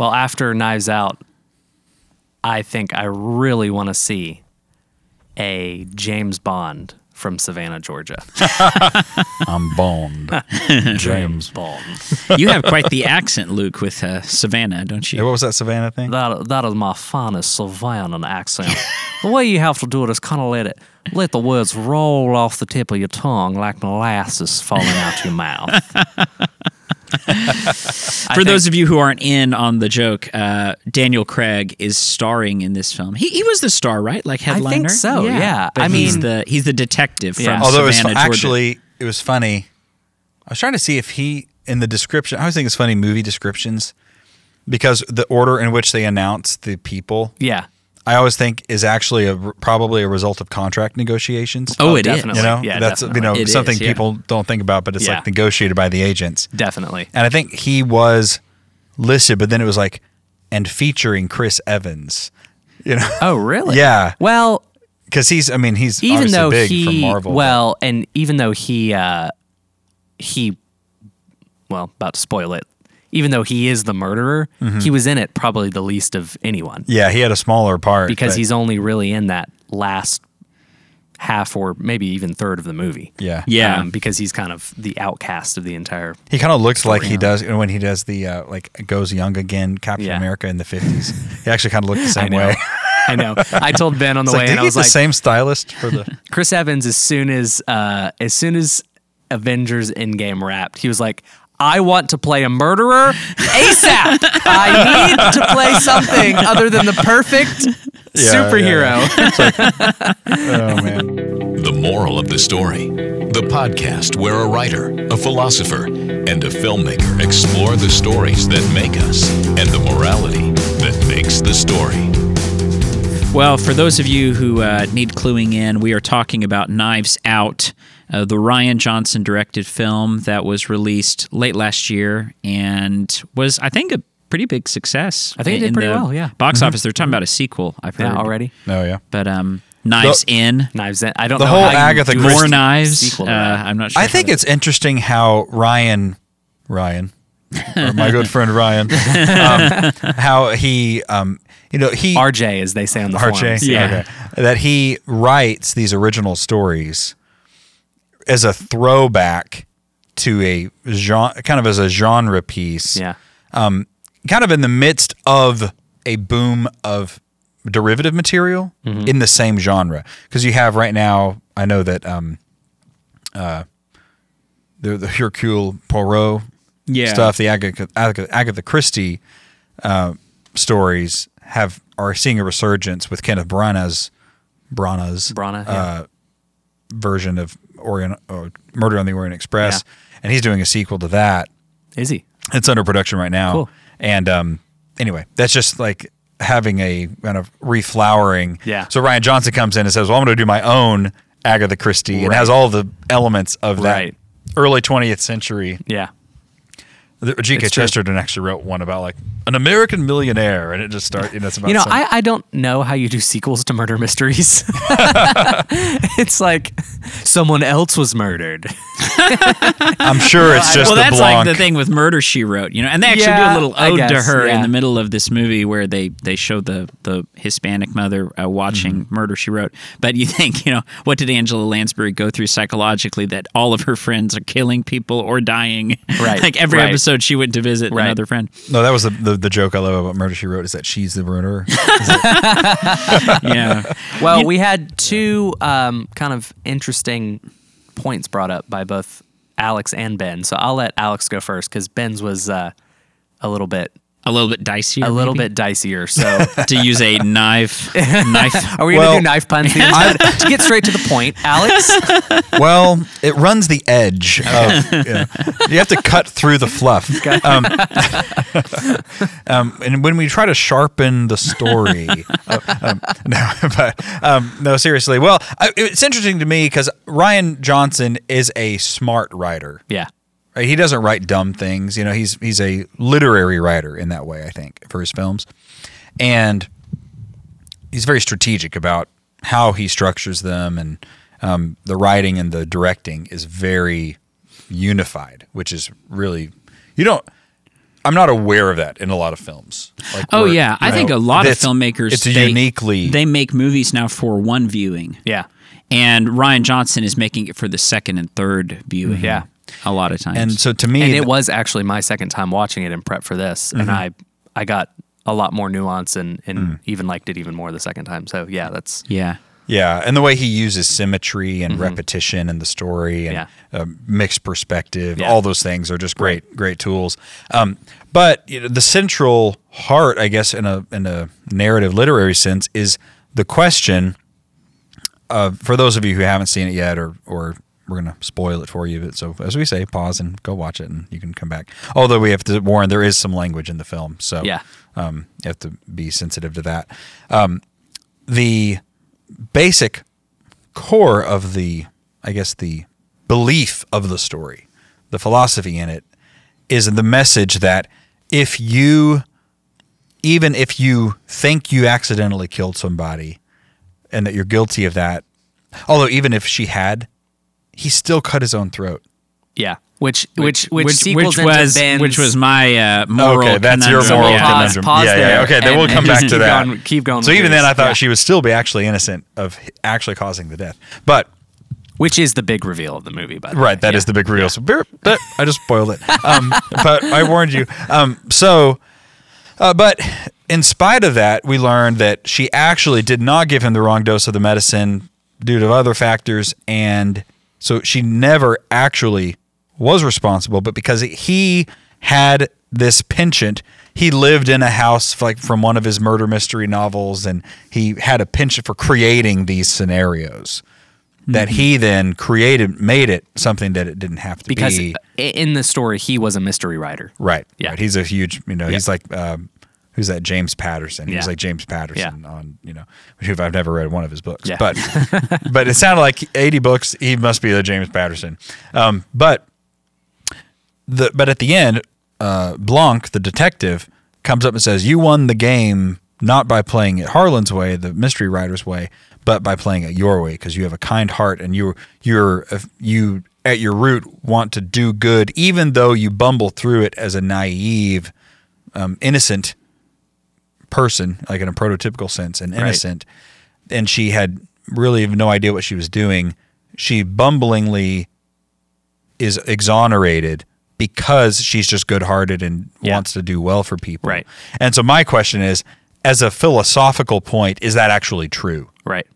Well, after Knives Out, I think I really want to see a James Bond from Savannah, Georgia. I'm Bond. James Bond. You have quite the accent, Luke, with uh, Savannah, don't Hey, you? what was that Savannah thing? That that is my finest Savannah accent. the way you have to do it is kind of let it let the words roll off the tip of your tongue like molasses falling out your mouth. For those of you who aren't in on the joke, uh, Daniel Craig is starring in this film. He, he was the star, right? Like headliner. I think so, yeah. But I he's mean- the he's the detective from Yeah. Although it was Savannah, fu- Georgia. actually, it was funny. I was trying to see if he in the description. I always think it's funny movie descriptions because the order in which they announce the people, yeah. I always think is actually a, probably a result of contract negotiations. Oh, it definitely. Is. you know, yeah, that's definitely. you know It something is, yeah. people don't think about, but it's Yeah. like negotiated by the agents. definitely. And I think he was listed, but then it was like and featuring Chris Evans. You know, Oh, really? Yeah. Well, because he's I mean he's even though big he from Marvel. well, and even though he uh he well, about to spoil it. Even though he is the murderer, he was in it probably the least of anyone yeah, he had a smaller part because but- he's only really in that last half or maybe even third of the movie. yeah Yeah. Um, because he's kind of the outcast of the entire. He kind of looks like he does when he does the uh, like goes young again Captain Yeah. America in the fifties. he actually kind of looked the same know. way. I know. I told Ben on the It's way, like, did and he I get was the same stylist for the? Chris Evans, as soon as uh, as soon as Avengers Endgame wrapped, he was like, "I want to play a murderer ASAP. I need to play something other than the perfect Yeah, superhero." oh man, The moral of the story the podcast where a writer, a philosopher, and a filmmaker explore the stories that make us and the morality that makes the story. Well, for those of you who uh, need cluing in, we are talking about Knives Out, uh, the Rian Johnson directed film that was released late last year and was, I think, a pretty big success. I think it did in pretty the well, yeah. Box office. They're talking about a sequel. I've heard yeah, already no, yeah. but um, Knives The- In, knives. In. I don't The know whole how Agatha Christie- more knives. Uh. I'm not sure. I think it's interesting how Ryan, Ryan, or my good friend Ryan, um, how he, um, you know, he RJ, as they say on the RJ, forums. Yeah. okay. that he writes these original stories as a throwback to a genre, kind of as a genre piece. Yeah. Um, kind of in the midst of a boom of derivative material Mm-hmm. in the same genre because you have right now i know that um uh the the hercule poirot Yeah. stuff the agatha agatha, agatha christie uh, stories have are seeing a resurgence with kenneth branagh's branagh's Brana. Yeah. uh, version of orient or murder on the orient express and he's doing a sequel to that Is he? it's under production right now. Cool. And um, anyway, that's just like having a kind of reflowering. Yeah. So Rian Johnson comes in and says, "Well, I'm going to do my own Agatha Christie," and has all the elements of that Right. early 20th century. Yeah. G.K. Chesterton actually wrote one about like an American millionaire, and it just started. You know, it's about You know, some- I, I don't know how you do sequels to murder mysteries. it's like someone else was murdered. I'm sure it's just well, that's Blanc. like the thing with Murder She Wrote, you know, and they actually do a little ode to guess, her in the middle of this movie where they they show the the Hispanic mother uh, watching Mm-hmm. Murder She Wrote. But you think, you know, what did Angela Lansbury go through psychologically that all of her friends are killing people or dying? Right, like every right. episode she went to visit Right. another friend. No, that was the, the the joke I love about Murder She Wrote is that she's the murderer. Yeah. Well, we had two um, kind of interesting points brought up by both Alex and Ben. So I'll let Alex go first because Ben's was uh, a little bit a little bit dicier. a little maybe? bit dicier. So to use a knife knife. are we gonna do knife puns? the entire- to get straight to the point, Alex. well, it runs the edge of. You, know, you have to cut through the fluff. Um, um, and when we try to sharpen the story, uh, um, no, but um, no, seriously. Well, I, it's interesting to me because Rian Johnson is a smart writer. Yeah. Right? He doesn't write dumb things. You know, he's he's a literary writer in that way. I think for his films, and he's very strategic about how he structures them, and um, the writing and the directing is very unified, which is really you don't. I'm not aware of that in a lot of films. Like Oh yeah, you I think a lot of filmmakers It's they, uniquely they make movies now for one viewing. Yeah. And Rian Johnson is making it for the second and third viewing. Yeah. A lot of times. and so to me And it was actually my second time watching it in prep for this, and I I got a lot more nuance and and even liked it even more the second time. So yeah, that's yeah. Yeah, and the way he uses symmetry and repetition in the story and Mm-hmm. Yeah. uh, mixed perspective, Yeah. all those things are just great, great tools. Um, but you know, the central heart, I guess, in a in a narrative literary sense, is the question. Uh, for those of you who haven't seen it yet, or or we're gonna spoil it for you, but so as we say, pause and go watch it, and you can come back. Although we have to warn, there is some language in the film, so Yeah. um, you have to be sensitive to that. Um, the basic core of the, I guess, the belief of the story, the philosophy in it, is the message that if you, even if you think you accidentally killed somebody and that you're guilty of that, although even if she had, he still cut his own throat. yeah. Which which which, which, sequels which was Ben's, which was my uh, moral. okay, that's your conundrum. So moral we'll conundrum. pause yeah, yeah, there okay. Then and- we'll come back to keep that. going- keep going So even yours. then, I thought Yeah. she would still be actually innocent of actually causing the death. But which is the big reveal of the movie. By the way. right, that is Yeah. the big reveal. So, bear- but I just spoiled it. Um, but I warned you. Um, so, uh, but in spite of that, we learned that she actually did not give him the wrong dose of the medicine due to other factors, and so she never actually was responsible. But because he had this penchant, he lived in a house like from one of his murder mystery novels, and he had a penchant for creating these scenarios. That he then created, made it something that it didn't have to because be. i- in the story he was a mystery writer. Right. Yeah. Right. He's a huge, you know, he's like, um, who's that? James Patterson. He's Yeah. like James Patterson Yeah. on, you know, who I've never read one of his books, Yeah. but, but it sounded like 80 books. He must be the James Patterson. Um, but the, but at the end, uh, Blanc, the detective, comes up and says, "You won the game not by playing it Harlan's way, the mystery writer's way, but by playing it your way because you have a kind heart and you you're you at your root want to do good, even though you bumble through it as a naive, um, innocent person, like in a prototypical sense, and innocent." And she had really no idea what she was doing. She bumblingly is exonerated because she's just good-hearted and Yeah. wants to do well for people. Right. And so my question is, as a philosophical point, is that actually true? Right.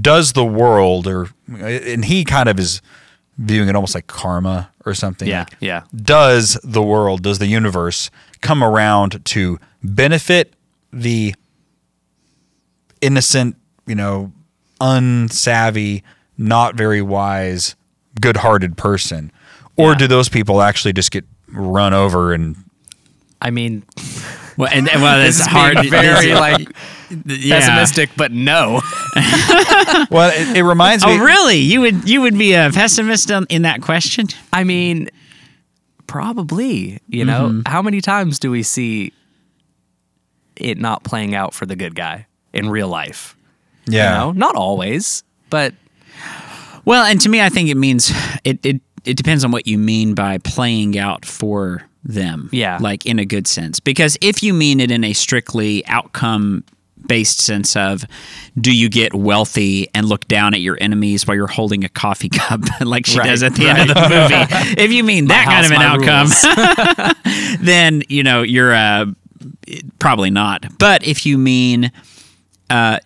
Does the world, or and he kind of is viewing it almost like karma or something. Yeah. like, Yeah. Does the world, does the universe come around to benefit the innocent, you know, unsavvy, not very wise, good-hearted person, or Yeah. do those people actually just get run over and I mean, Well, and, and- well, it's is hard. being very like yeah. pessimistic, but no. well, it, it reminds me. Oh, really? You would you would be a pessimist in that question? I mean, probably. You know, Mm-hmm. how many times do we see it not playing out for the good guy in real life? Yeah, You know, not always, but Well, and to me, I think it means it, it it depends on what you mean by playing out for them. Yeah. Like in a good sense. Because if you mean it in a strictly outcome based sense of do you get wealthy and look down at your enemies while you're holding a coffee cup like she Right, does at the end of the movie. if you mean that kind of an outcome, then you know you're uh, probably not. But if you mean uh,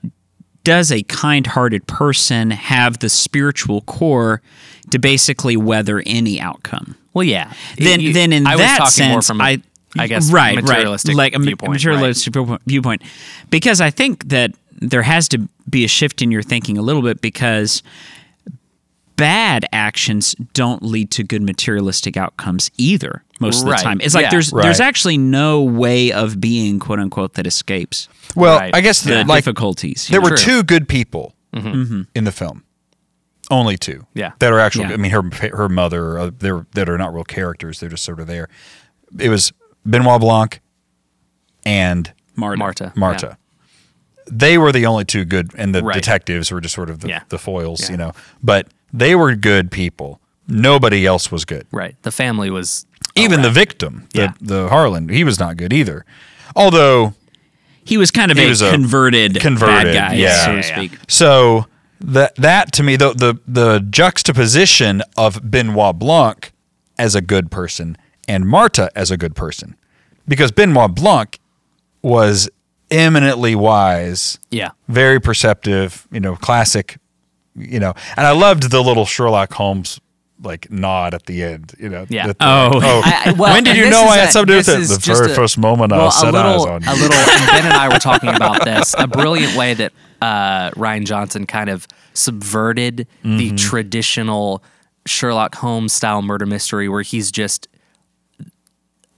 does a kind-hearted person have the spiritual core to basically weather any outcome? well, yeah. Then, You- then in I was that talking more sense, from a- I, I guess right, materialistic right, like a viewpoint, materialistic viewpoint- viewpoint, because I think that there has to be a shift in your thinking a little bit because bad actions don't lead to good materialistic outcomes either most of Right, the time it's like yeah. there's there's actually no way of being quote unquote that escapes well, Right. I guess the like difficulties there know? were two good people Mm-hmm. in the film. Only two. Yeah. That are actual. Yeah. I mean, her her mother. Uh, they're that are not real characters. They're just sort of there. It was Benoit Blanc and Marta. Marta. Marta. They were the only two good, and the Right. detectives were just sort of the, Yeah. the foils, Yeah. you know. But they were good people. nobody else was good. Right. The family was Even the victim, the, Yeah. the Harlan, he was not good either. Although, He was kind of a was a converted, converted, bad guy, yeah. so Yeah, to yeah. speak. so that that to me, the the the juxtaposition of Benoit Blanc as a good person and Marta as a good person, because Benoit Blanc was eminently wise yeah. very perceptive, you know, classic, you know, and I loved the little Sherlock Holmes like nod at the end, you know. Yeah. that- Oh. I- I- well, when did you know I had a- something to do with is it? The very a- first moment I well, a set little, eyes on you. a little. and Ben and I were talking about this. A brilliant way that uh, Rian Johnson kind of subverted the Mm-hmm. traditional Sherlock Holmes style murder mystery, where he's just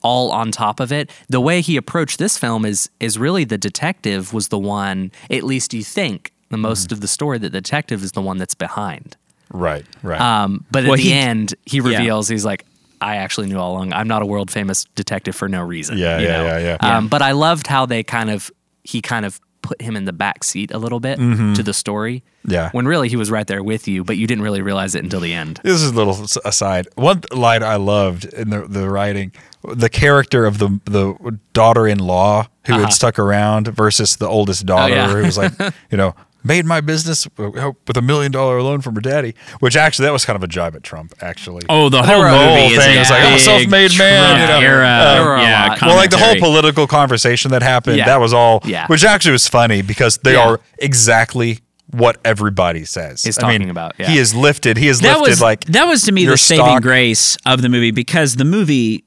all on top of it. The way he approached this film is is really the detective was the one. At least you think the most Mm-hmm. of the story, that the detective is the one that's behind. Right, right. Um, but at the he- end, he reveals he's like, I actually knew all along. I'm not a world famous detective for no reason. Yeah, you yeah, know? yeah, yeah. Um, but I loved how they kind of he kind of put him in the back seat a little bit to the story. Mm-hmm. Yeah. When really he was right there with you, but you didn't really realize it until the end. this is a little aside. One line I loved in the the writing, the character of the the daughter-in-law who had stuck around versus the oldest daughter Uh-huh. Oh, yeah. who was like, you know, made my business uh, with a million dollar loan from her daddy. Which actually that was kind of a jibe at Trump. Actually, Oh, the There whole were- movie thing a was like, I'm a self-made man, you know. era. There were yeah, well, like the whole political conversation that happened, Yeah. that was all, Yeah. which actually was funny because they Yeah. are exactly what everybody says. Is I mean, talking about, yeah. He is lifted. He is that lifted was like that was to me your the saving stock- grace of the movie because the movie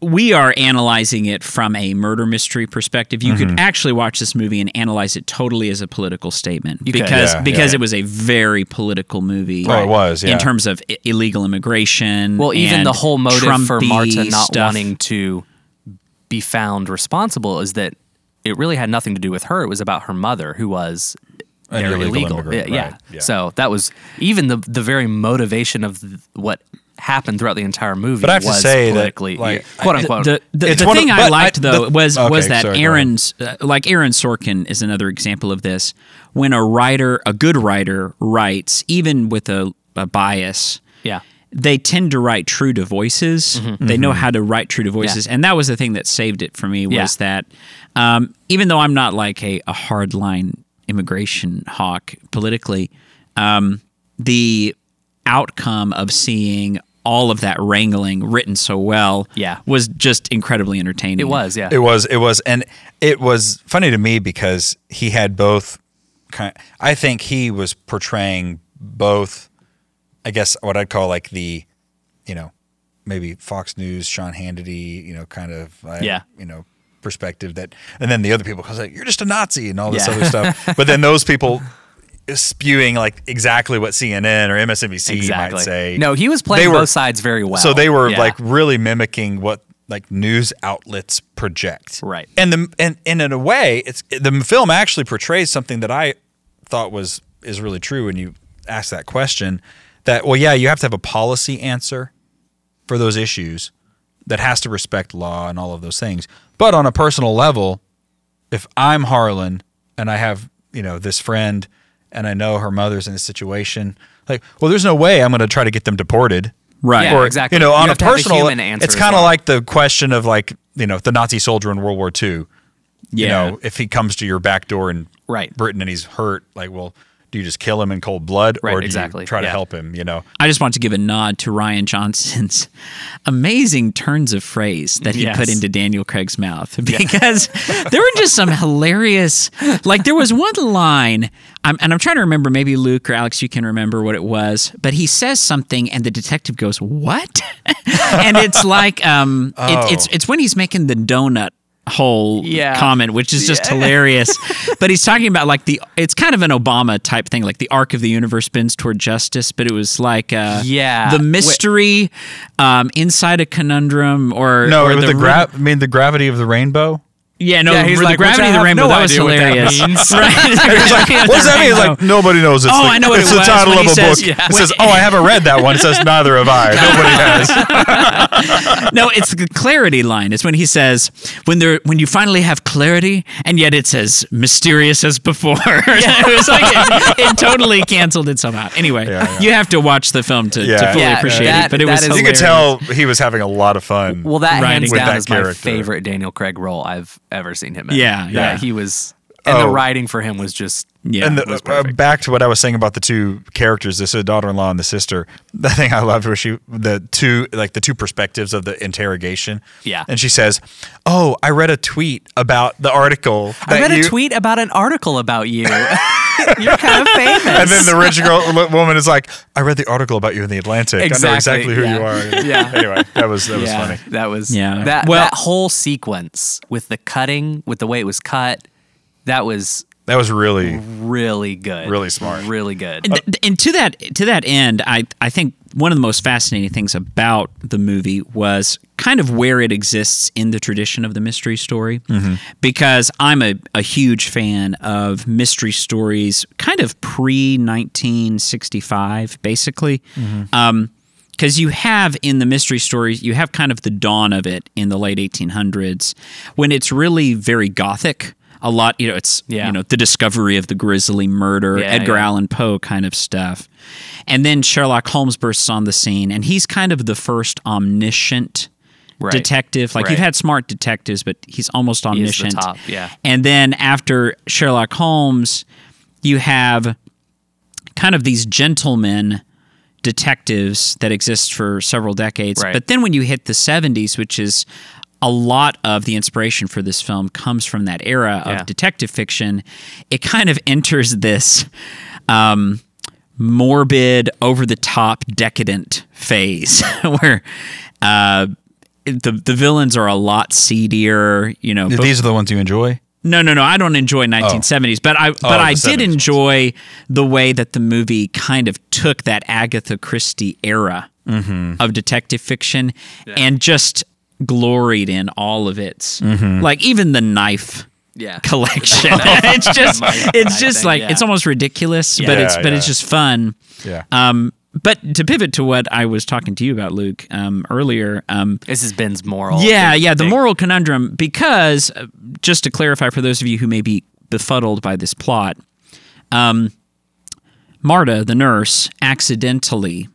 we are analyzing it from a murder mystery perspective. You Mm-hmm. could actually watch this movie and analyze it totally as a political statement could. because Yeah, because yeah. it was a very political movie. Oh, it was, yeah. in terms of I- illegal immigration. Well, even and the whole motive for Marta not stuff. wanting to be found responsible is that it really had nothing to do with her. It was about her mother, who was An very illegal illegal. yeah, yeah. right, yeah. So that was even the the very motivation of th- what happened throughout the entire movie. But I have to was say that, like, yeah, quote I- unquote. The, the, It's the one of- thing I but I- liked though the- was okay, was that sorry. Aaron's uh, like Aaron Sorkin is another example of this. When a writer, a good writer, writes, even with a, a bias, yeah, they tend to write true to voices. Mm-hmm. They know how to write true to voices, and that was the thing that saved it for me. Was Yeah. that um, even though I'm not like a, a hardline immigration hawk politically, um, the outcome of seeing all of that wrangling written so well, Yeah. was just incredibly entertaining. it was. Yeah, It was. It was, and it was funny to me because he had both. Kind I think he was portraying both. I guess what I'd call like the, you know, maybe Fox News, Sean Hannity, you know, kind of, uh, Yeah. you know, perspective that, and then the other people cause like you're just a Nazi and all this Yeah. other stuff. But then those people spewing like exactly what CNN or MSNBC exactly. might say. No, he was playing They were- both sides very well. So they were Yeah. like really mimicking what like news outlets project. Right. And the and, and in a way, it's the film actually portrays something that I thought was is really true when you ask that question. That well, yeah, you have to have a policy answer for those issues that has to respect law and all of those things. But on a personal level, if I'm Harlan and I have, you know, this friend and I know her mother's in a situation, like, well, there's no way I'm going to try to get them deported. Right. Yeah, or, exactly. You know, on have a to a personal, human it's kind of well. like the question of like, you know, the Nazi soldier in World War II. You know, if he comes to your back door in Right. Britain and he's hurt, like, well, do you just kill him in cold blood, Right, or do exactly. you try to help him? You know, I just want to give a nod to Rian Johnson's amazing turns of phrase that he Yes. put into Daniel Craig's mouth because there were just some hilarious. Like there was one line, I'm, and I'm trying to remember. Maybe Luke or Alex, you can remember what it was. But he says something, and the detective goes, "What?" and it's like, um, it, Oh. it's it's when he's making the donut hole Yeah. comment, which is just hilarious. but he's talking about like the it's kind of an Obama type thing, like the arc of the universe bends toward justice. But it was like uh, Yeah. the Wh- mystery um, inside a conundrum, or no, or with the, ri- gra- I mean, the gravity of the rainbow. Yeah, no, Yeah, he's the like, "Which gravity of the rainbow. no that was idea what that hilarious. means." right? He's like, what does that mean? He's like, nobody knows. It's Oh, the, I know what it's it the title when of a says- book. yeah. It says, oh, I haven't read that one. It says, neither have I. Nobody has. no, it's the clarity line. It's when he says when there when you finally have clarity, and yet it's as mysterious as before. it was like it, it totally canceled it somehow. Anyway, Yeah, yeah. you have to watch the film to, to fully Yeah, appreciate that- it. But it was is- You could tell he was having a lot of fun. Well, that Writing. hands With down that is my favorite Daniel Craig role I've ever seen him in. Yeah, yeah. he was, and the Oh. writing for him was just Yeah. and the, was uh, back to what I was saying about the two characters, this daughter-in-law and the sister. The thing I loved was she the two like the two perspectives of the interrogation. Yeah. and she says, "Oh, I read a tweet about the article that I read you." a tweet about an article about you. You're kind of famous. and then the rich girl woman is like, "I read the article about you in the Atlantic. I know Exactly, exactly who yeah. you are." Yeah. Anyway, that was that was yeah, funny. That was Yeah. That Well- that whole sequence with the cutting, with the way it was cut, that was That was really really good. Really smart. Really good. and, th- and to that to that end, I I think one of the most fascinating things about the movie was kind of where it exists in the tradition of the mystery story, because I'm a, a huge fan of mystery stories, kind of pre 1965, basically. Um, because you have in the mystery stories, you have kind of the dawn of it in the late 1800s when it's really very gothic. A lot, you know, it's Yeah. you know the discovery of the grisly murder, Yeah, Edgar yeah. Allan Poe kind of stuff, and then Sherlock Holmes bursts on the scene, and he's kind of the first omniscient Right. detective. Like you've had smart detectives, but he's almost He omniscient. top, yeah. And then after Sherlock Holmes, you have kind of these gentlemen detectives that exist for several decades. Right. But then when you hit the 70s, which is a lot of the inspiration for this film comes from that era of Yeah. detective fiction, it kind of enters this um, morbid, over the top, decadent phase where uh, the the villains are a lot seedier. You know, but- These are the ones you enjoy. no, no, no. I don't enjoy 1970s, but I but the I did 70s. enjoy the way that the movie kind of took that Agatha Christie era Mm-hmm. of detective fiction and just gloried in all of its Mm-hmm. like even the knife yeah. collection. it's just it's just like yeah. it's almost ridiculous, but Yeah, it's but yeah. it's just fun. Yeah. Um, but to pivot to what I was talking to you about, Luke, um, earlier, um, This is Ben's moral. yeah, big- yeah, the moral conundrum. Because uh, just to clarify for those of you who may be befuddled by this plot, um, Marta, the nurse, accidentally,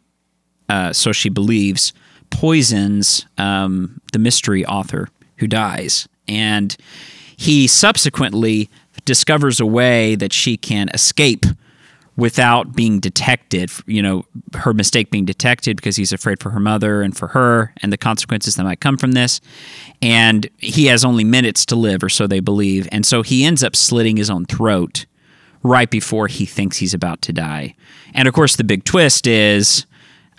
uh, so she believes, poisons um, the mystery author who dies, and he subsequently discovers a way that she can escape without being detected, you know, her mistake being detected because he's afraid for her mother and for her and the consequences that might come from this. And he has only minutes to live, or so they believe. And so he ends up slitting his own throat right before he thinks he's about to die. And of course, the big twist is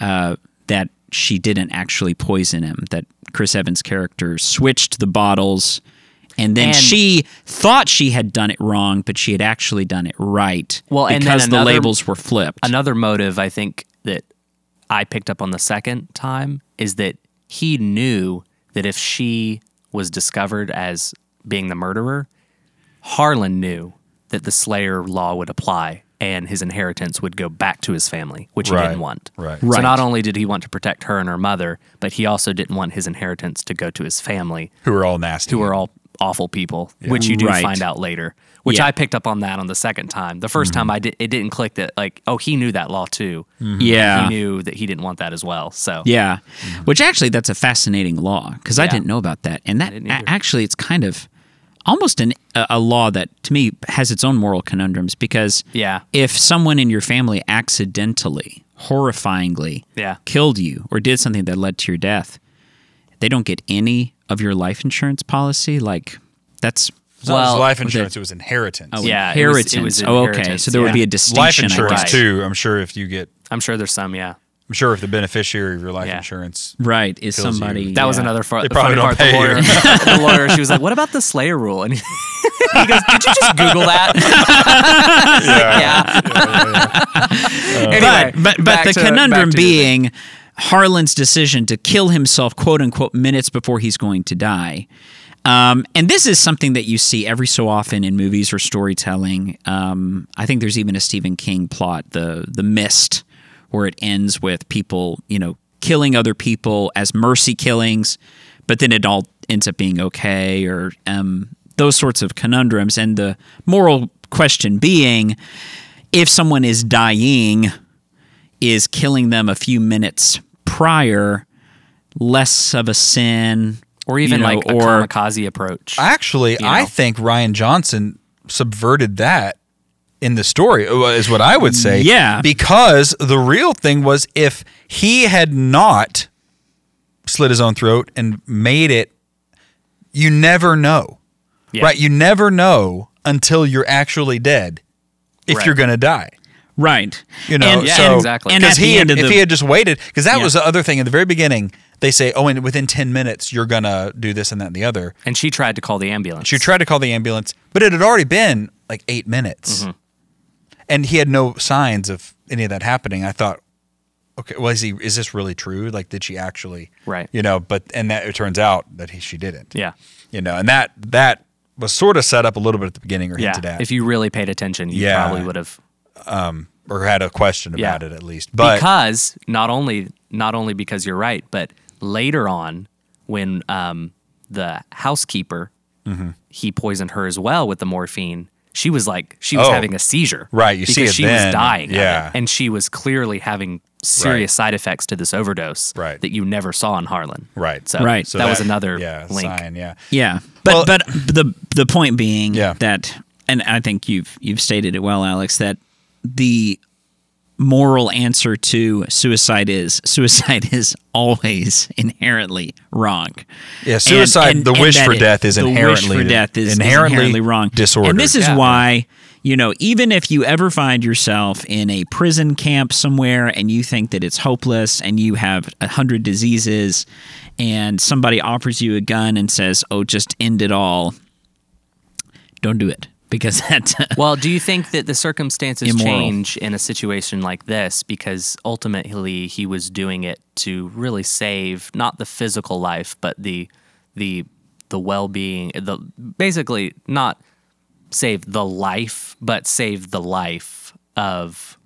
uh, that she didn't actually poison him, that Chris Evans' character switched the bottles. And then And- she thought she had done it wrong, but she had actually done it right Well, and then because the labels were flipped. Another motive I think that I picked up on the second time is that he knew that if she was discovered as being the murderer, Harlan knew that the Slayer law would apply and his inheritance would go back to his family, which he didn't want. right. So not only did he want to protect her and her mother, but he also didn't want his inheritance to go to his family, Who are all nasty. who are all awful people, which you do Right. find out later. Which Yeah. I picked up on that on the second time. The 1st time mm-hmm. I did, it didn't click that like, oh, he knew that law too. Mm-hmm. yeah. He knew that he didn't want that as well. So Yeah, mm-hmm. which actually that's a fascinating law because I didn't know about that, and that a- actually it's kind of almost an, a, a law that to me has its own moral conundrums because Yeah. if someone in your family accidentally, horrifyingly, Yeah. killed you or did something that led to your death, they don't get any of your life insurance policy. Like that's It's not Well, life was insurance. It was inheritance. oh, Yeah, it was- inheritance. it was oh, okay, so there would be a distinction. I insurance guess. too. I'm sure if you get, I'm sure there's some. Yeah. I'm sure if the beneficiary of your life Yeah. insurance. Right, is Kills you. somebody That was another far, They the funny probably part. The don't lawyer, pay the lawyer, she was like, "What about the Slayer rule?" And he, he goes, "Did you just Google that?" yeah. Anyway, but but but the conundrum back to being Harlan's decision to kill himself, quote unquote, minutes before he's going to die. Um, and this is something that you see every so often in movies or storytelling. Um, I think there's even a Stephen King plot, the the Mist, where it ends with people, you know, killing other people as mercy killings, but then it all ends up being okay, or um, those sorts of conundrums. And the moral question being, if someone is dying, is killing them a few minutes prior less of a sin or even you know, like a or kamikaze approach. Actually, I know? think Rian Johnson subverted that in the story, uh, is what I would say. Yeah. Because the real thing was if he had not slit his own throat and made it, you never know. Yeah. Right? You never know until you're actually dead if Right. you're going to die. Right You know, and, Yeah, so exactly. and at he had, if the- he had just waited, because that Yeah. was the other thing in the very beginning. They say, "Oh, and within ten minutes, you're gonna do this and that and the other." and she tried to call the ambulance. She tried to call the ambulance, but it had already been like eight minutes, Mm-hmm. and he had no signs of any of that happening. I thought, okay, well, is he? Is this really true? Like, did she actually? Right. You know, but and that it turns out that he, she didn't. Yeah. You know, and that that was sort of set up a little bit at the beginning or Yeah. hinted at, If you really paid attention, you Yeah. probably would have. Or had a question Yeah. about it at least. But because not only not only because you're right, but later on when um, the housekeeper Mm-hmm. he poisoned her as well with the morphine. She was like she was Oh. having a seizure. Right, you see because it she then, was dying. of it, yeah. and she was clearly having serious Right. side effects to this overdose. Right. that you never saw in Harlan. Right. So, Right. so that, was another yeah, link. sign. Yeah. Yeah, but Well- but the the point being Yeah. that, and I think you've you've stated it well, Alex, that the moral answer to suicide is suicide is always inherently wrong. Yeah, suicide- the wish for death is the inherently- wish for death is is inherently inherently wrong. disordered. And this is Yeah. why you know even if you ever find yourself in a prison camp somewhere and you think that it's hopeless and you have a hundred diseases and somebody offers you a gun and says oh just end it all don't do it because that's uh, Well, do you think that the circumstances Immoral. change in a situation like this because ultimately he was doing it to really save not the physical life but the the the well-being the basically not save the life but save the life of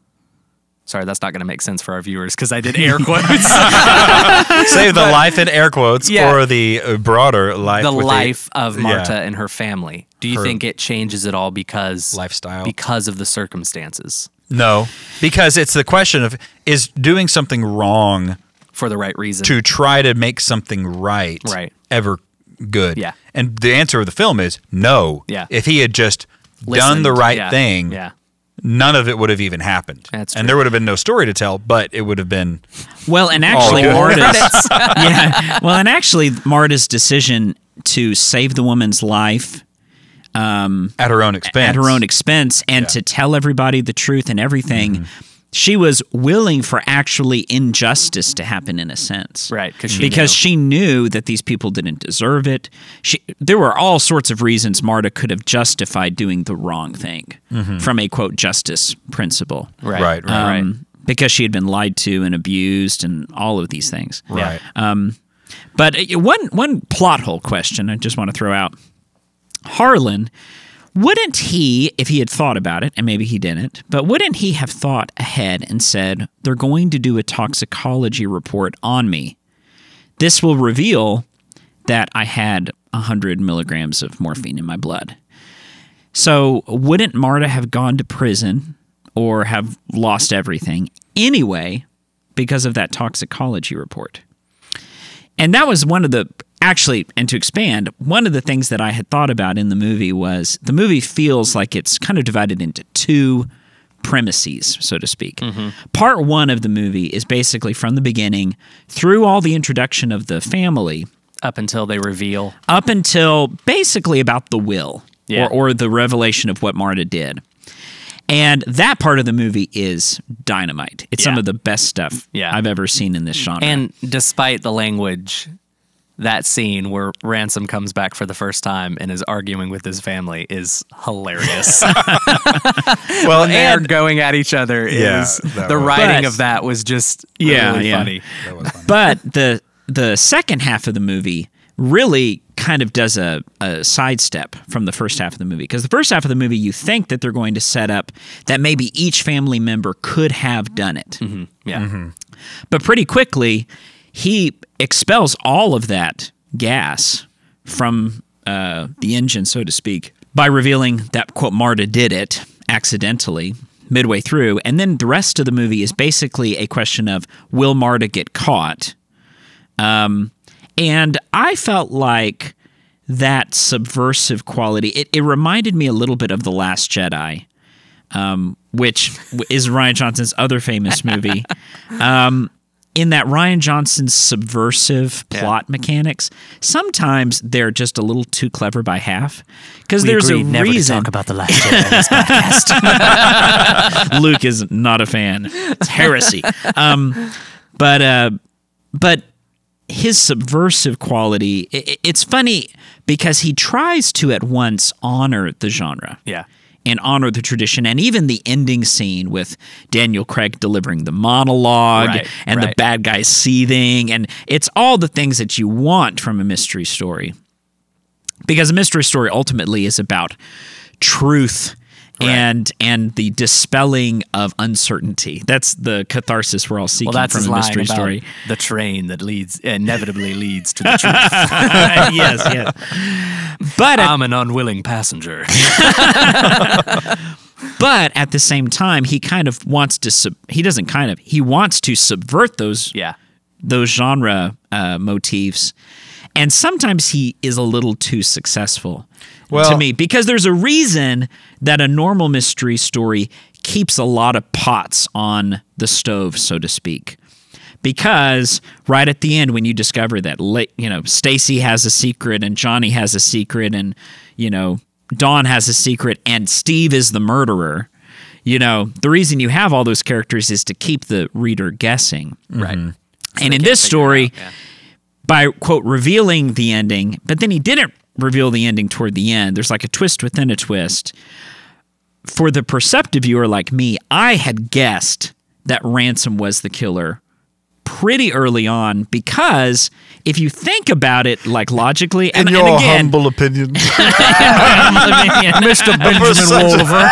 Sorry, that's not going to make sense for our viewers because I did air quotes. Save the life in air quotes Yeah. or the uh, broader life. the life of yeah. Marta and her family. Do you Her think it changes at all because lifestyle. because of the circumstances No, because it's the question of is doing something wrong for the right reason? to try to make something right, Right. ever good? Yeah. And the answer of the film is no. Yeah. If he had just done the right Yeah. thing, Yeah. None of it would have even happened. That's and true. there would have been no story to tell, but it would have been Well, and actually, good. Marta's yeah. Well, and actually, Marta's decision to save the woman's life at her own expense. at her own expense and Yeah. Mm-hmm. to tell everybody the truth and everything, she was willing for actually injustice to happen in a sense, Right, 'cause she because knew. she knew that these people didn't deserve it. She, there were all sorts of reasons Marta could have justified doing the wrong thing from a quote justice principle. Right. Right, right. right. Um, because she had been lied to and abused and all of these things. Right. Um, but uh, one one plot hole question I just want to throw out. Harlan, wouldn't he, if he had thought about it, and maybe he didn't, but wouldn't he have thought ahead and said, they're going to do a toxicology report on me? This will reveal that I had 100 milligrams of morphine in my blood. So, wouldn't Marta have gone to prison or have lost everything anyway because of that toxicology report? And that was one of the actually, and to expand, one of the things that I had thought about in the movie was the movie feels like it's kind of divided into two premises, so to speak. Mm-hmm. Part one of the movie is basically from the beginning through all the introduction of the family Up until they reveal. up until basically about the will Yeah. or, or the revelation of what Marta did. And that part of the movie is dynamite. It's some of the best stuff Yeah. I've ever seen in this genre. And despite the language, that scene where Ransom comes back for the first time and is arguing with his family is hilarious. well, when they're and going at each other Yeah, is the was- writing But- of that was just Yeah, really yeah. funny. but the the second half of the movie really kind kind of does a, a sidestep from the first half of the movie because the first half of the movie you think that they're going to set up that maybe each family member could have done it mm-hmm. Yeah. but pretty quickly he expels all of that gas from uh, the engine so to speak by revealing that quote marta did it accidentally midway through and then the rest of the movie is basically a question of will marta get caught um, and I felt like that subversive quality, it, it reminded me a little bit of The Last Jedi, um, which is Rian Johnson's other famous movie. Um, in that Rian Johnson's subversive plot mechanics, sometimes they're just a little too clever by half. Because there's agreed a never reason. to talk about the last Jedi in this podcast. Luke is not a fan. It's heresy. Um, but uh, but his subversive quality. i- i- it's funny because he tries to at once honor the genre. Yeah. And honor the tradition, and even the ending scene with Daniel Craig delivering the monologue Right, and the bad guy seething, and it's all the things that you want from a mystery story. Because a mystery story ultimately is about truth and and the dispelling of uncertainty. That's the catharsis we're all seeking Well, that's from a mystery story. the train that leads inevitably leads to the truth. yes, yes. But I'm an unwilling passenger. but at the same time, he kind of wants to. Sub, he doesn't kind of. He wants to subvert those yeah. those genre uh, motifs, and sometimes he is a little too successful Well- to me because there's a reason that a normal mystery story keeps a lot of pots on the stove, so to speak. Because right at the end, when you discover that, you know, Stacy has a secret and Johnny has a secret and you know Dawn has a secret and Steve is the murderer. You know, the reason you have all those characters is to keep the reader guessing. Right. And in this story, by quote revealing the ending, but then he didn't reveal the ending toward the end. There's like a twist within a twist. For the perceptive viewer like me, I had guessed that Ransom was the killer pretty early on because if you think about it like logically In and, your and again humble opinion, Mr. Benjamin Wolver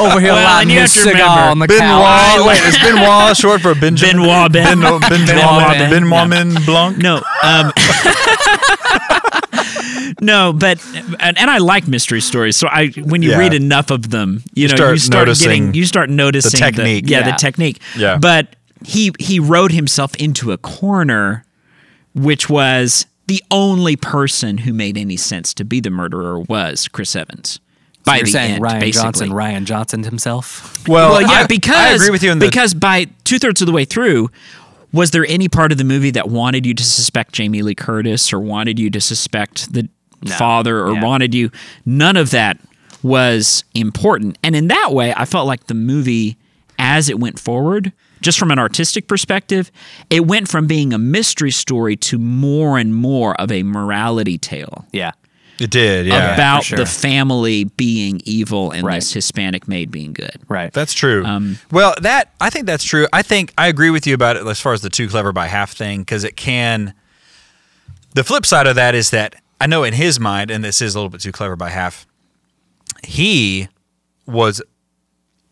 over here Well, lighting his cigar on the Benoit. couch. Wait, is Benoit short for Benjamin? Benoit Ben. Benoit Ben. Benoit Ben. Benoit Ben Blanc. No. Um, no, but and, and I like mystery stories. So I when you Yeah. read enough of them, you, know, start you start noticing getting you start noticing the technique. yeah, the technique. Yeah. But he he wrote himself into a corner which was the only person who made any sense to be the murderer was Chris Evans. By You're the saying end, Ryan basically. Johnson, Rian Johnson himself. Well, Well, yeah, I, because I agree with you in the because by two thirds of the way through, was there any part of the movie that wanted you to suspect Jamie Lee Curtis or wanted you to suspect the father or Yeah. wanted you? None of that was important, and in that way, I felt like the movie, as it went forward, just from an artistic perspective, it went from being a mystery story to more and more of a morality tale Yeah. it did. Yeah, about sure. the family being evil and Right. this Hispanic maid being good. Right. That's true. Um, well, that I think that's true. I think I agree with you about it as far as the too clever by half thing because it can. The flip side of that is that I know in his mind, and this is a little bit too clever by half. He was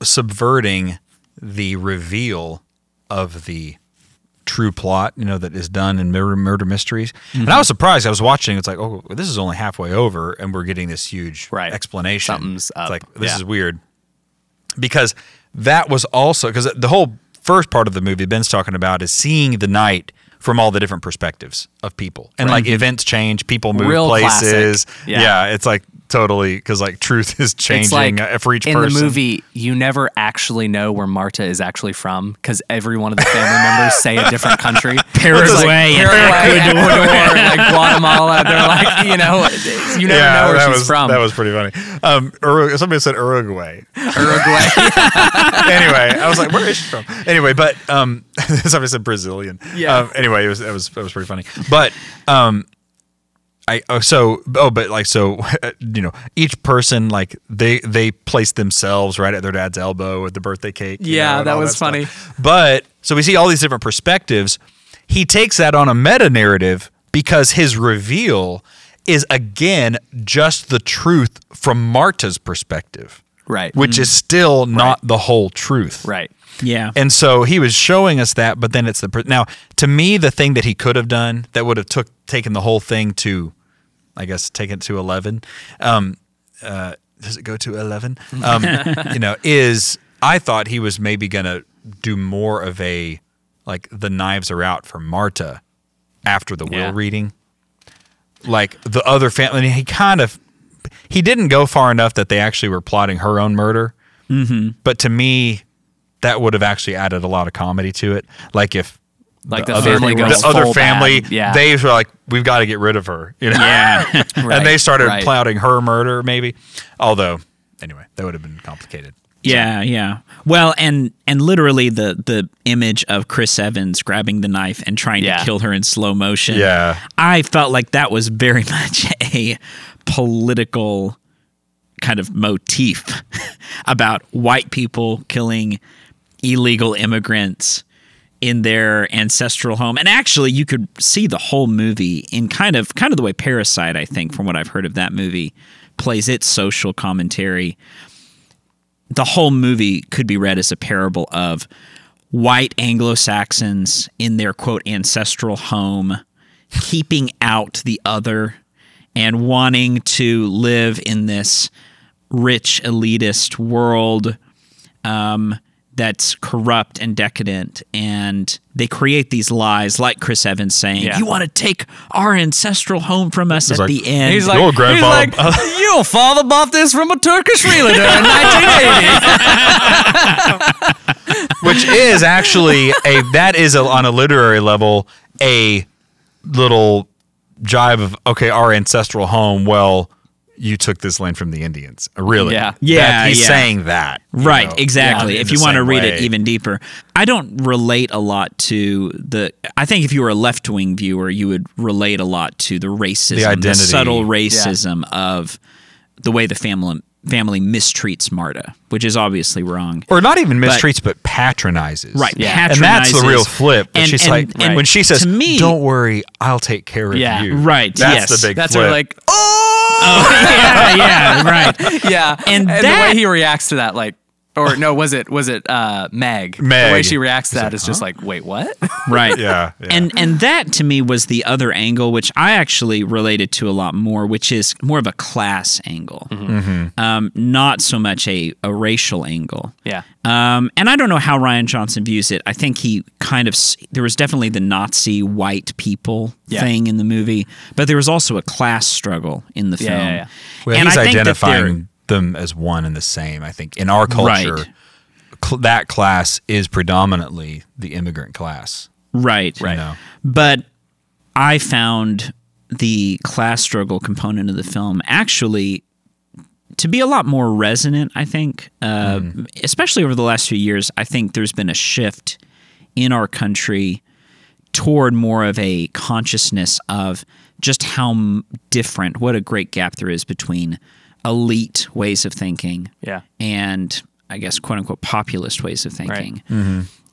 subverting the reveal of the true plot, you know, that is done in murder, murder mysteries. And I mm-hmm. was surprised. I was watching. It's like, oh, this is only halfway over, and we're getting this huge Right. explanation. Something's up. It's like this Yeah. is weird because that was also because the whole first part of the movie Ben's talking about is seeing the night from all the different perspectives of people and like events change, people move Real places. Yeah. Yeah. it's like totally because like truth is changing like uh, for each person. in person. the movie, you never actually know where Marta is actually from because every one of the family members say a different country. Paraguay and Paraguay, Ecuador. Like Guatemala. They're like, you know, you never know where that she's was, from. That was pretty funny. Um, Uru- somebody said Uruguay. Uruguay. anyway, I was like, where is she from? Anyway, but um, somebody said Brazilian. Yeah. Um, anyway, it was it was it was pretty funny. But um, I oh so oh but like so you know each person like they they place themselves right at their dad's elbow with the birthday cake. Yeah, know, that was stuff. funny. But so we see all these different perspectives. He takes that on a meta narrative because his reveal is again just the truth from Marta's perspective, Right. which is mm. still not the whole truth. right. Yeah. And so he was showing us that, but then it's the now to me the thing that he could have done that would have took taken the whole thing to, I guess, take it to eleven. Um, uh, does it go to eleven? Um, you know, is I thought he was maybe gonna do more of a like the knives are out for Marta after the Yeah. will reading, like the other family. He kind of he didn't go far enough that they actually were plotting her own murder. Mm-hmm. But to me, that would have actually added a lot of comedy to it. Like if Like the, other, family the other family. Yeah. they were like, "We've got to get rid of her," you know. yeah. Right, and they started right. plotting her murder, maybe. Although, anyway, that would have been complicated. Yeah, yeah. Well, and and literally the the image of Chris Evans grabbing the knife and trying Yeah. to kill her in slow motion. Yeah. I felt like that was very much a political kind of motif about white people killing illegal immigrants in their ancestral home. And actually you could see the whole movie in kind of kind of the way Parasite, I think, from what I've heard of that movie, plays its social commentary the whole movie could be read as a parable of white Anglo Saxons in their quote ancestral home, keeping out the other and wanting to live in this rich elitist world um, that's corrupt and decadent. And they create these lies, like Chris Evans saying, Yeah. You want to take our ancestral home from us at like- the end. He's like, Your he's grandfather- like, your father bought this from a Turkish realtor in 1980. Which is actually a that is a, on a literary level a little jive of okay, our ancestral home. Well, you took this land from the Indians, uh, really? Yeah. Yeah, That- he's yeah. saying that, you Right, know, exactly. in if you want to same read it even deeper, I don't relate a lot to the. I think if you were a left wing viewer, you would relate a lot to the racism, the, identity. subtle racism of the way the family family mistreats Marta, which is obviously wrong. or not even mistreats, but, patronizes. Right, Yeah. and that's the real flip. That And- she's and- like, and when she says, to me, "Don't worry, I'll take care of Yeah. you." Right, That's yes. the big. That's flip. her like, oh, Oh, yeah, yeah, right. yeah. And the that- way he reacts to that, like, or no, was it was it uh, Meg? The way she reacts to that is just like, wait, what? Right. Yeah, yeah. And and that to me was the other angle which I actually related to a lot more, which is more of a class angle. Um, not so much a, a racial angle. yeah. Um, and I don't know how Rian Johnson views it. I think he kind of there was definitely the Nazi white people Yeah. thing in the movie, but there was also a class struggle in the Yeah, film. yeah, yeah. Well, and he's I think that identifying them as one and the same. I think in our culture, Right. cl- that class is predominantly the immigrant class. Right. Right. know? But I found the class struggle component of the film actually to be a lot more resonant, I think. Uh, Especially over the last few years, I think there's been a shift in our country toward more of a consciousness of just how m- different, what a great gap there is between elite ways of thinking Yeah. and I guess quote unquote populist ways of thinking.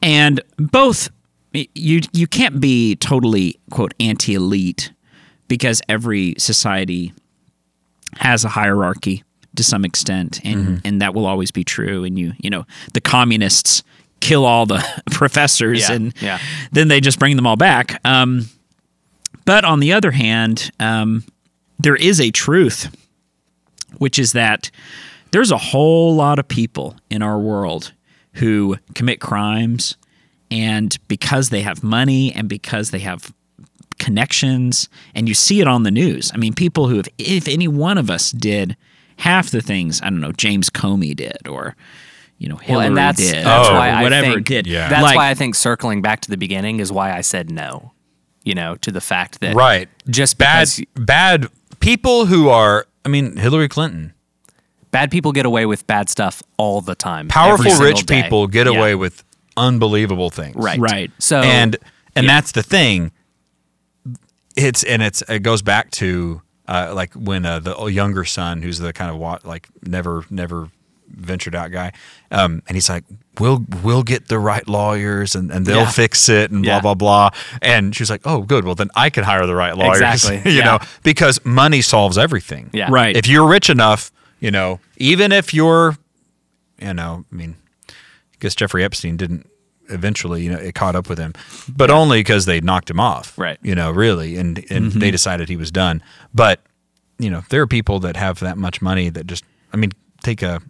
And both you you can't be totally quote anti elite because every society has a hierarchy to some extent and and that will always be true and you you know the communists kill all the professors Yeah, and yeah. then they just bring them all back um, but on the other hand um, there is a truth which is that there's a whole lot of people in our world who commit crimes and because they have money and because they have connections and you see it on the news i mean people who have if any one of us did half the things i don't know james comey did or you know hillary Well, and that's did that's or why I whatever think, did Yeah. That's Like- why I think circling back to the beginning is why I said no. You know, to the fact that Right. just Bad, because bad people who are. I mean, Hillary Clinton. bad people get away with bad stuff all the time. Powerful rich day. people get Yeah. away with unbelievable things. right, Right. So and and yeah. that's the thing. It's and it's it goes back to uh, like when uh, the younger son, who's the kind of wa- like never never ventured out guy, um, and he's like, we'll we'll get the right lawyers and, and they'll Yeah. fix it and Yeah. blah blah blah. And she was like, oh, good. Well, then I can hire the right lawyers. Exactly. you Yeah. know, because money solves everything. Yeah. Right. If you're rich enough, you know, even if you're, you know, I mean, I guess Jeffrey Epstein didn't eventually, you know, it caught up with him, but only because they knocked him off. Right. You know, really, and and Mm-hmm. they decided he was done. But you know, there are people that have that much money that just, I mean, take a,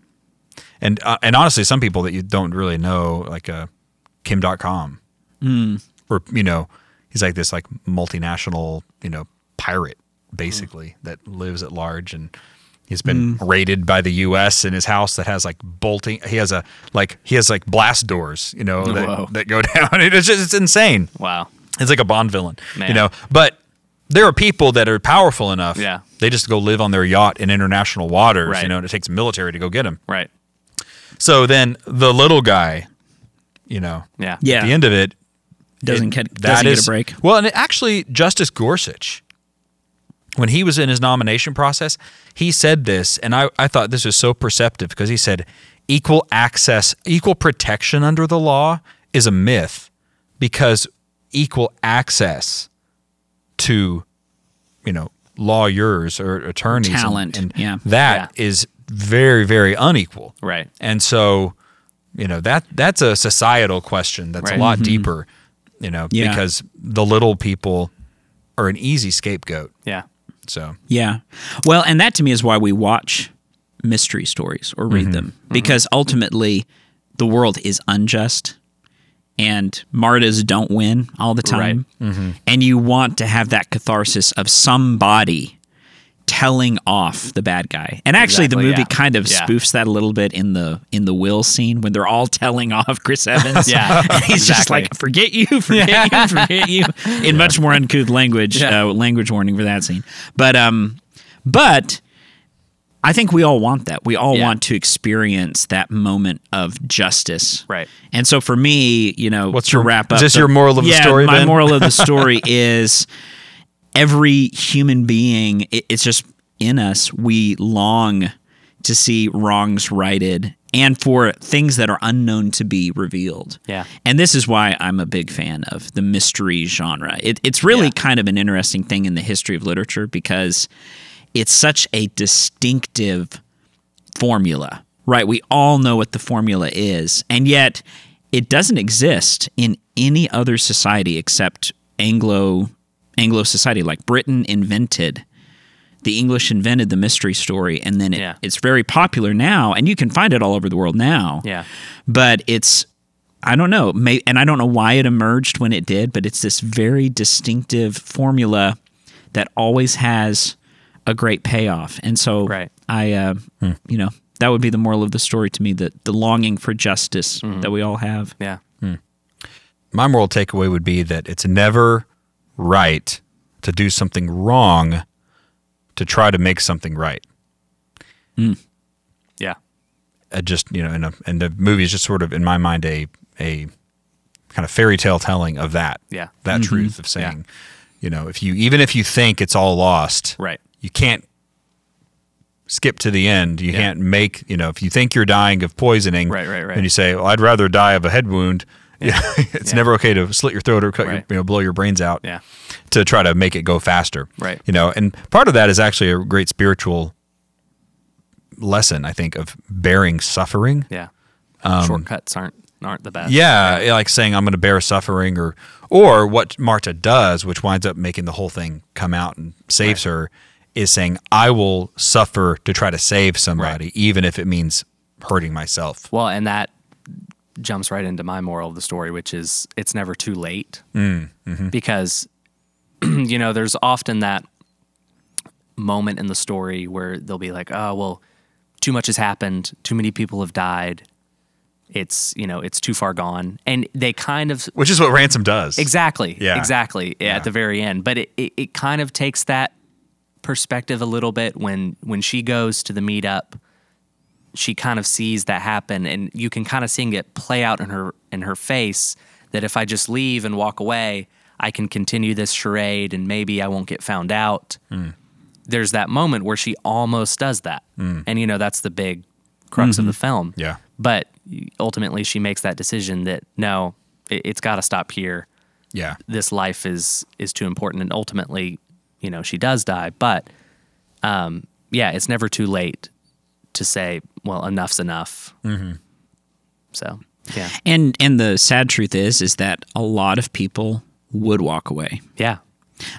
and uh, and honestly, some people that you don't really know, like uh, Kim Dotcom, Hmm. or you know, he's like this like multinational, you know, pirate basically that lives at large and. He's been Hmm. raided by the U.S. in his house that has like bolting. He has a like he has like blast doors, you know, Whoa. that, that go down. It's just it's insane. Wow. It's like a Bond villain, you know. But there are people that are powerful enough. Yeah. They just go live on their yacht in international waters, Right. you know, and it takes military to go get them. Right. So then the little guy, you know, Yeah. Yeah. at the end of it, Doesn't it- get- that doesn't get a is- break. Well, and it actually, Justice Gorsuch, when he was in his nomination process, he said this, and I, I thought this was so perceptive because he said, equal access, equal protection under the law is a myth because equal access to, you know, lawyers or attorneys Talent, and, yeah. that is very, very unequal. Right. And so, you know, that that's a societal question that's Right. a lot deeper, you know, Mm-hmm. Yeah. because the little people are an easy scapegoat. Yeah. So, Yeah. Well, and that to me is why we watch mystery stories or Mm-hmm. read them because ultimately the world is unjust and martyrs don't win all the time. Mm-hmm. And you want to have that catharsis of somebody telling off the bad guy. And actually the movie yeah. kind of Yeah. spoofs that a little bit in the in the will scene when they're all telling off Chris Evans. Yeah, And he's just like forget you, forget you, forget you in much more uncouth language, Yeah. uh, language warning for that scene. But um but I think we all want that. We all Yeah. want to experience that moment of justice. Right. And so for me, you know, What's to your- wrap up. is up this your moral of the yeah, story, My Ben? moral of the story is every human being, it, it's just in us, we long to see wrongs righted and for things that are unknown to be revealed. Yeah. And this is why I'm a big fan of the mystery genre. It, it's really Yeah. kind of an interesting thing in the history of literature because it's such a distinctive formula, right? We all know what the formula is, and yet it doesn't exist in any other society except Anglo Anglo society. Like Britain invented the English invented the mystery story, and then it, Yeah. it's very popular now, and you can find it all over the world now. Yeah. but it's I don't know, may, and I don't know why it emerged when it did, but it's this very distinctive formula that always has a great payoff, and so Right. I, uh, hmm. you know, that would be the moral of the story to me: that the longing for justice mm-hmm. that we all have. Yeah. Hmm. my moral takeaway would be that it's never right to do something wrong to try to make something right. Yeah. uh, just you know, and, a, and the movie is just sort of in my mind a a kind of fairy tale telling of that. Yeah. that truth of saying, you know, if you even if you think it's all lost, Right. you can't skip to the end. You Yeah. can't make you know if you think you're dying of poisoning, Right, right, right. and you say, well, I'd rather die of a head wound. Yeah. it's Yeah. never okay to slit your throat or cut Right. your, you know, blow your brains out Yeah. to try to make it go faster. Right. You know, and part of that is actually a great spiritual lesson, I think, of bearing suffering. Yeah. Shortcuts aren't aren't the best. Um, Yeah, like saying I'm going to bear suffering, or or what Marta does, which winds up making the whole thing come out and saves her, is saying I will suffer to try to save somebody, even if it means hurting myself. Well, and that jumps right into my moral of the story, which is it's never too late. Mm, mm-hmm. Because, you know, there's often that moment in the story where they'll be like, oh, well, too much has happened. Too many people have died. It's, you know, it's too far gone. And they kind of Which is what Ransom does. Exactly. Yeah. Exactly. At the very end. But it, it, it kind of takes that perspective a little bit when when she goes to the meetup. She kind of sees that happen, and you can kind of seeing it play out in her in her face. That if I just leave and walk away, I can continue this charade, and maybe I won't get found out. Mm. There's that moment where she almost does that, mm. and you know that's the big crux of the mm-hmm. film. Yeah. But ultimately she makes that decision that no, it, it's got to stop here. Yeah. This life is is too important, and ultimately, you know, she does die. But um, yeah, it's never too late to say, well, enough's enough. Mm-hmm. So yeah, And and the sad truth is is that a lot of people would walk away. yeah,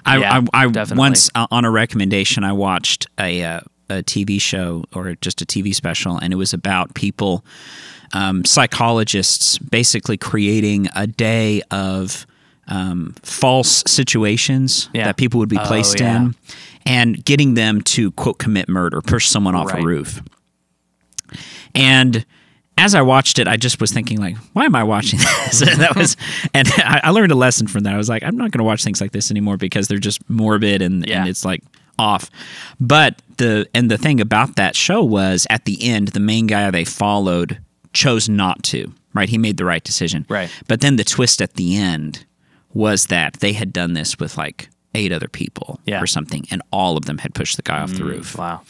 I, Yeah, I, I once uh, on a recommendation, I watched a uh, a TV show or just a TV special, and it was about people, um, psychologists, basically creating a day of um, false situations Yeah. that people would be Oh, placed yeah. in, and getting them to quote commit murder, push someone off Right. a roof. And as I watched it, I just was thinking, like, why am I watching this? and that was, and I, I learned a lesson from that. I was like, I'm not going to watch things like this anymore because they're just morbid and, Yeah. and it's like off. But the and the thing about that show was at the end, the main guy they followed chose not to. Right, he made the right decision. Right. but then the twist at the end was that they had done this with like eight other people Yeah. or something, and all of them had pushed the guy off the mm, roof wow,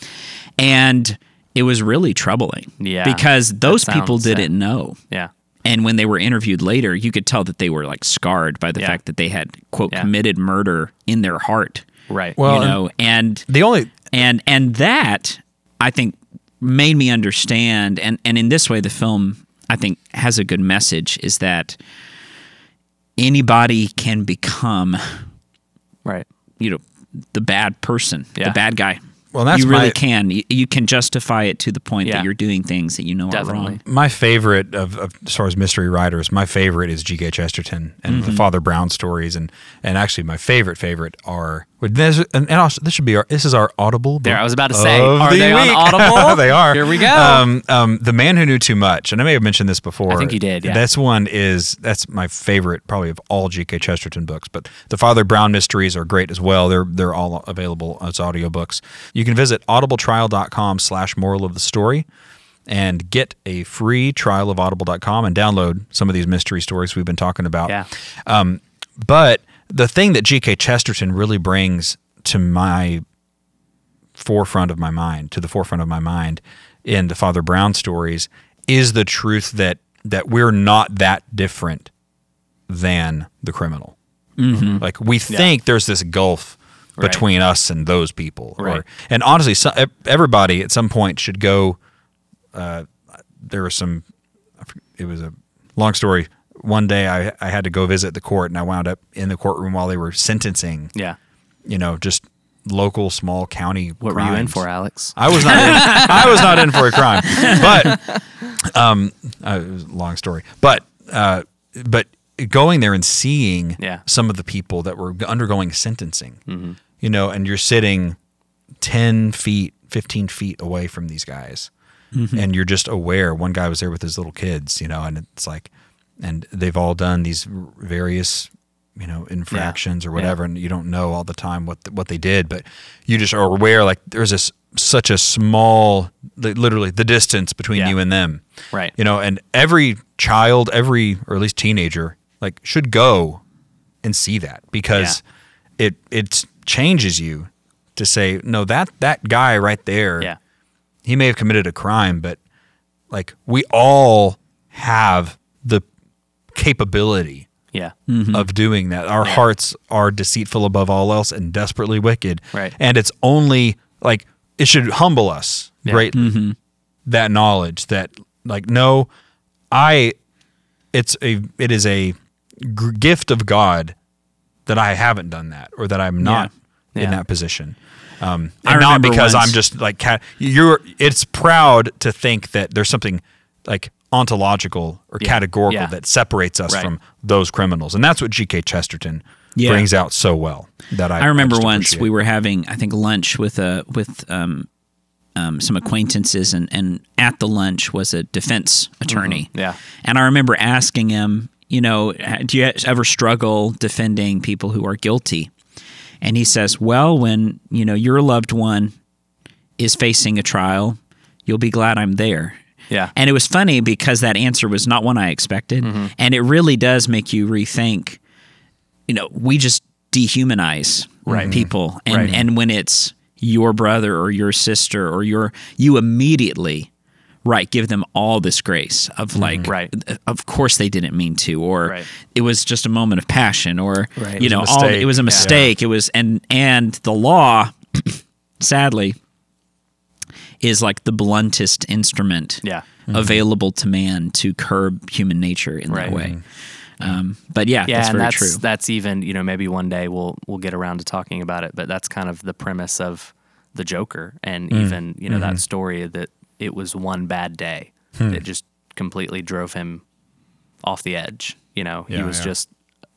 and it was really troubling. Yeah, because those people didn't know. yeah, And when they were interviewed later, you could tell that they were like scarred by the Yeah. fact that they had quote Yeah. committed murder in their heart. right. Well, you know, and The only and and that I think made me understand and and in this way the film I think has a good message is that anybody can become right, you know the bad person, Yeah. the bad guy. Well, that's you really my- can. You, you can justify it to the point Yeah. that you're doing things that you know are Definitely. wrong. my favorite of, of as far as mystery writers, my favorite is G.K. Chesterton and the mm-hmm. Father Brown stories, and and actually my favorite favorite are. There's- And, and also, this should be our. This is our Audible. There, I was about to say, are the they on week. Audible? they are. Here we go. Um, um, the Man Who Knew Too Much, and I may have mentioned this before. I think you did, yeah. This one is that's my favorite, probably of all G.K. Chesterton books. But the Father Brown mysteries are great as well. They're they're all available as audiobooks. You can visit audibletrial.com slash moral of the story and get a free trial of audible.com and download some of these mystery stories we've been talking about. yeah, Um, but the thing that G.K. Chesterton really brings to my forefront of my mind, to the forefront of my mind in the Father Brown stories, is the truth that that we're not that different than the criminal. Like we think there's this gulf Right. between us and those people, Right. or and honestly, so, everybody at some point should go. Uh, there was some. It was a long story. One day, I I had to go visit the court, and I wound up in the courtroom while they were sentencing. yeah. You know, just local small county. What were you in for, Alex? I was not. In, I was not in for a crime, but um, uh, it was a long story. But uh, but going there and seeing Yeah. some of the people that were undergoing sentencing, you know, and you're sitting ten feet, fifteen feet away from these guys, and you're just aware. One guy was there with his little kids, you know, and it's like, and they've all done these various you know infractions or Yeah. whatever and you don't know all the time what what they did but you just are aware like there's this such a small literally the distance between Yeah. you and them Right. you know and every child every or at least teenager like should go and see that because it it changes you to say no that that guy right there Yeah. he may have committed a crime, but like we all have the capability Yeah. of doing that. Our hearts are deceitful above all else and desperately wicked. Right. And it's only like it should humble us Yeah. greatly. That knowledge that like no, I it's a it is a g- gift of God that I haven't done that or that I'm not in Yeah. that position. Um, I and not because once- I'm just like cat. You're. It's proud to think that there's something like ontological or categorical Yeah. that separates us Right. from those criminals, and that's what G.K. Chesterton Yeah. brings out so well. That I, I remember just once appreciate. we were having, I think, lunch with a with um, um, some acquaintances, and, and at the lunch was a defense attorney. Mm-hmm. Yeah. and I remember asking him, you know, do you ever struggle defending people who are guilty? And he says, well, when you know your loved one is facing a trial, you'll be glad I'm there. Yeah. And it was funny because that answer was not one I expected. Mm-hmm. And it really does make you rethink, you know, we just dehumanize people. And Right. and when it's your brother or your sister or your you immediately right give them all this grace of like Right. of course they didn't mean to or Right. it was just a moment of passion or Right. you It know was a all mistake. it was a Yeah. mistake it was and and the law sadly is like the bluntest instrument Yeah. available to man to curb human nature in Right. that way um, but yeah, Yeah, that's and very that's true that's even you know maybe one day we'll we'll get around to talking about it, but that's kind of the premise of the Joker, and Mm. even you know Mm-hmm. that story that it was one bad day Hmm. that just completely drove him off the edge. You know, he was yeah. just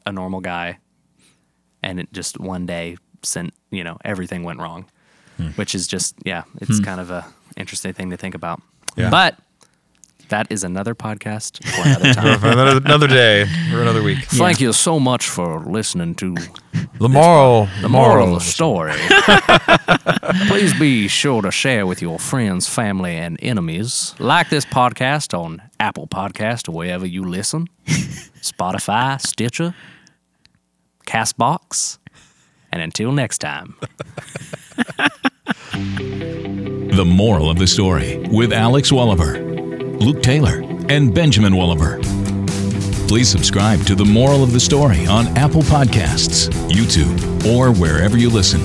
a normal guy, and it just one day sent you know everything went wrong, Hmm. which is just yeah, it's Hmm. kind of a interesting thing to think about. Yeah. But that is another podcast for another time. For another, another day or another week. Thank you so much for listening to The moral. the moral of the story. Please be sure to share with your friends, family, and enemies. Like this podcast on Apple Podcast or wherever you listen, Spotify, Stitcher, Castbox. And until next time. The Moral of the Story with Alex Wolliver, Luke Taylor, and Benjamin Wolliver. Please subscribe to The Moral of the Story on Apple Podcasts, YouTube, or wherever you listen.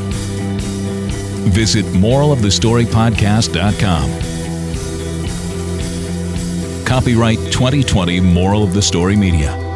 Visit moralofthestorypodcast.com. Copyright 2020 Moral of the Story Media.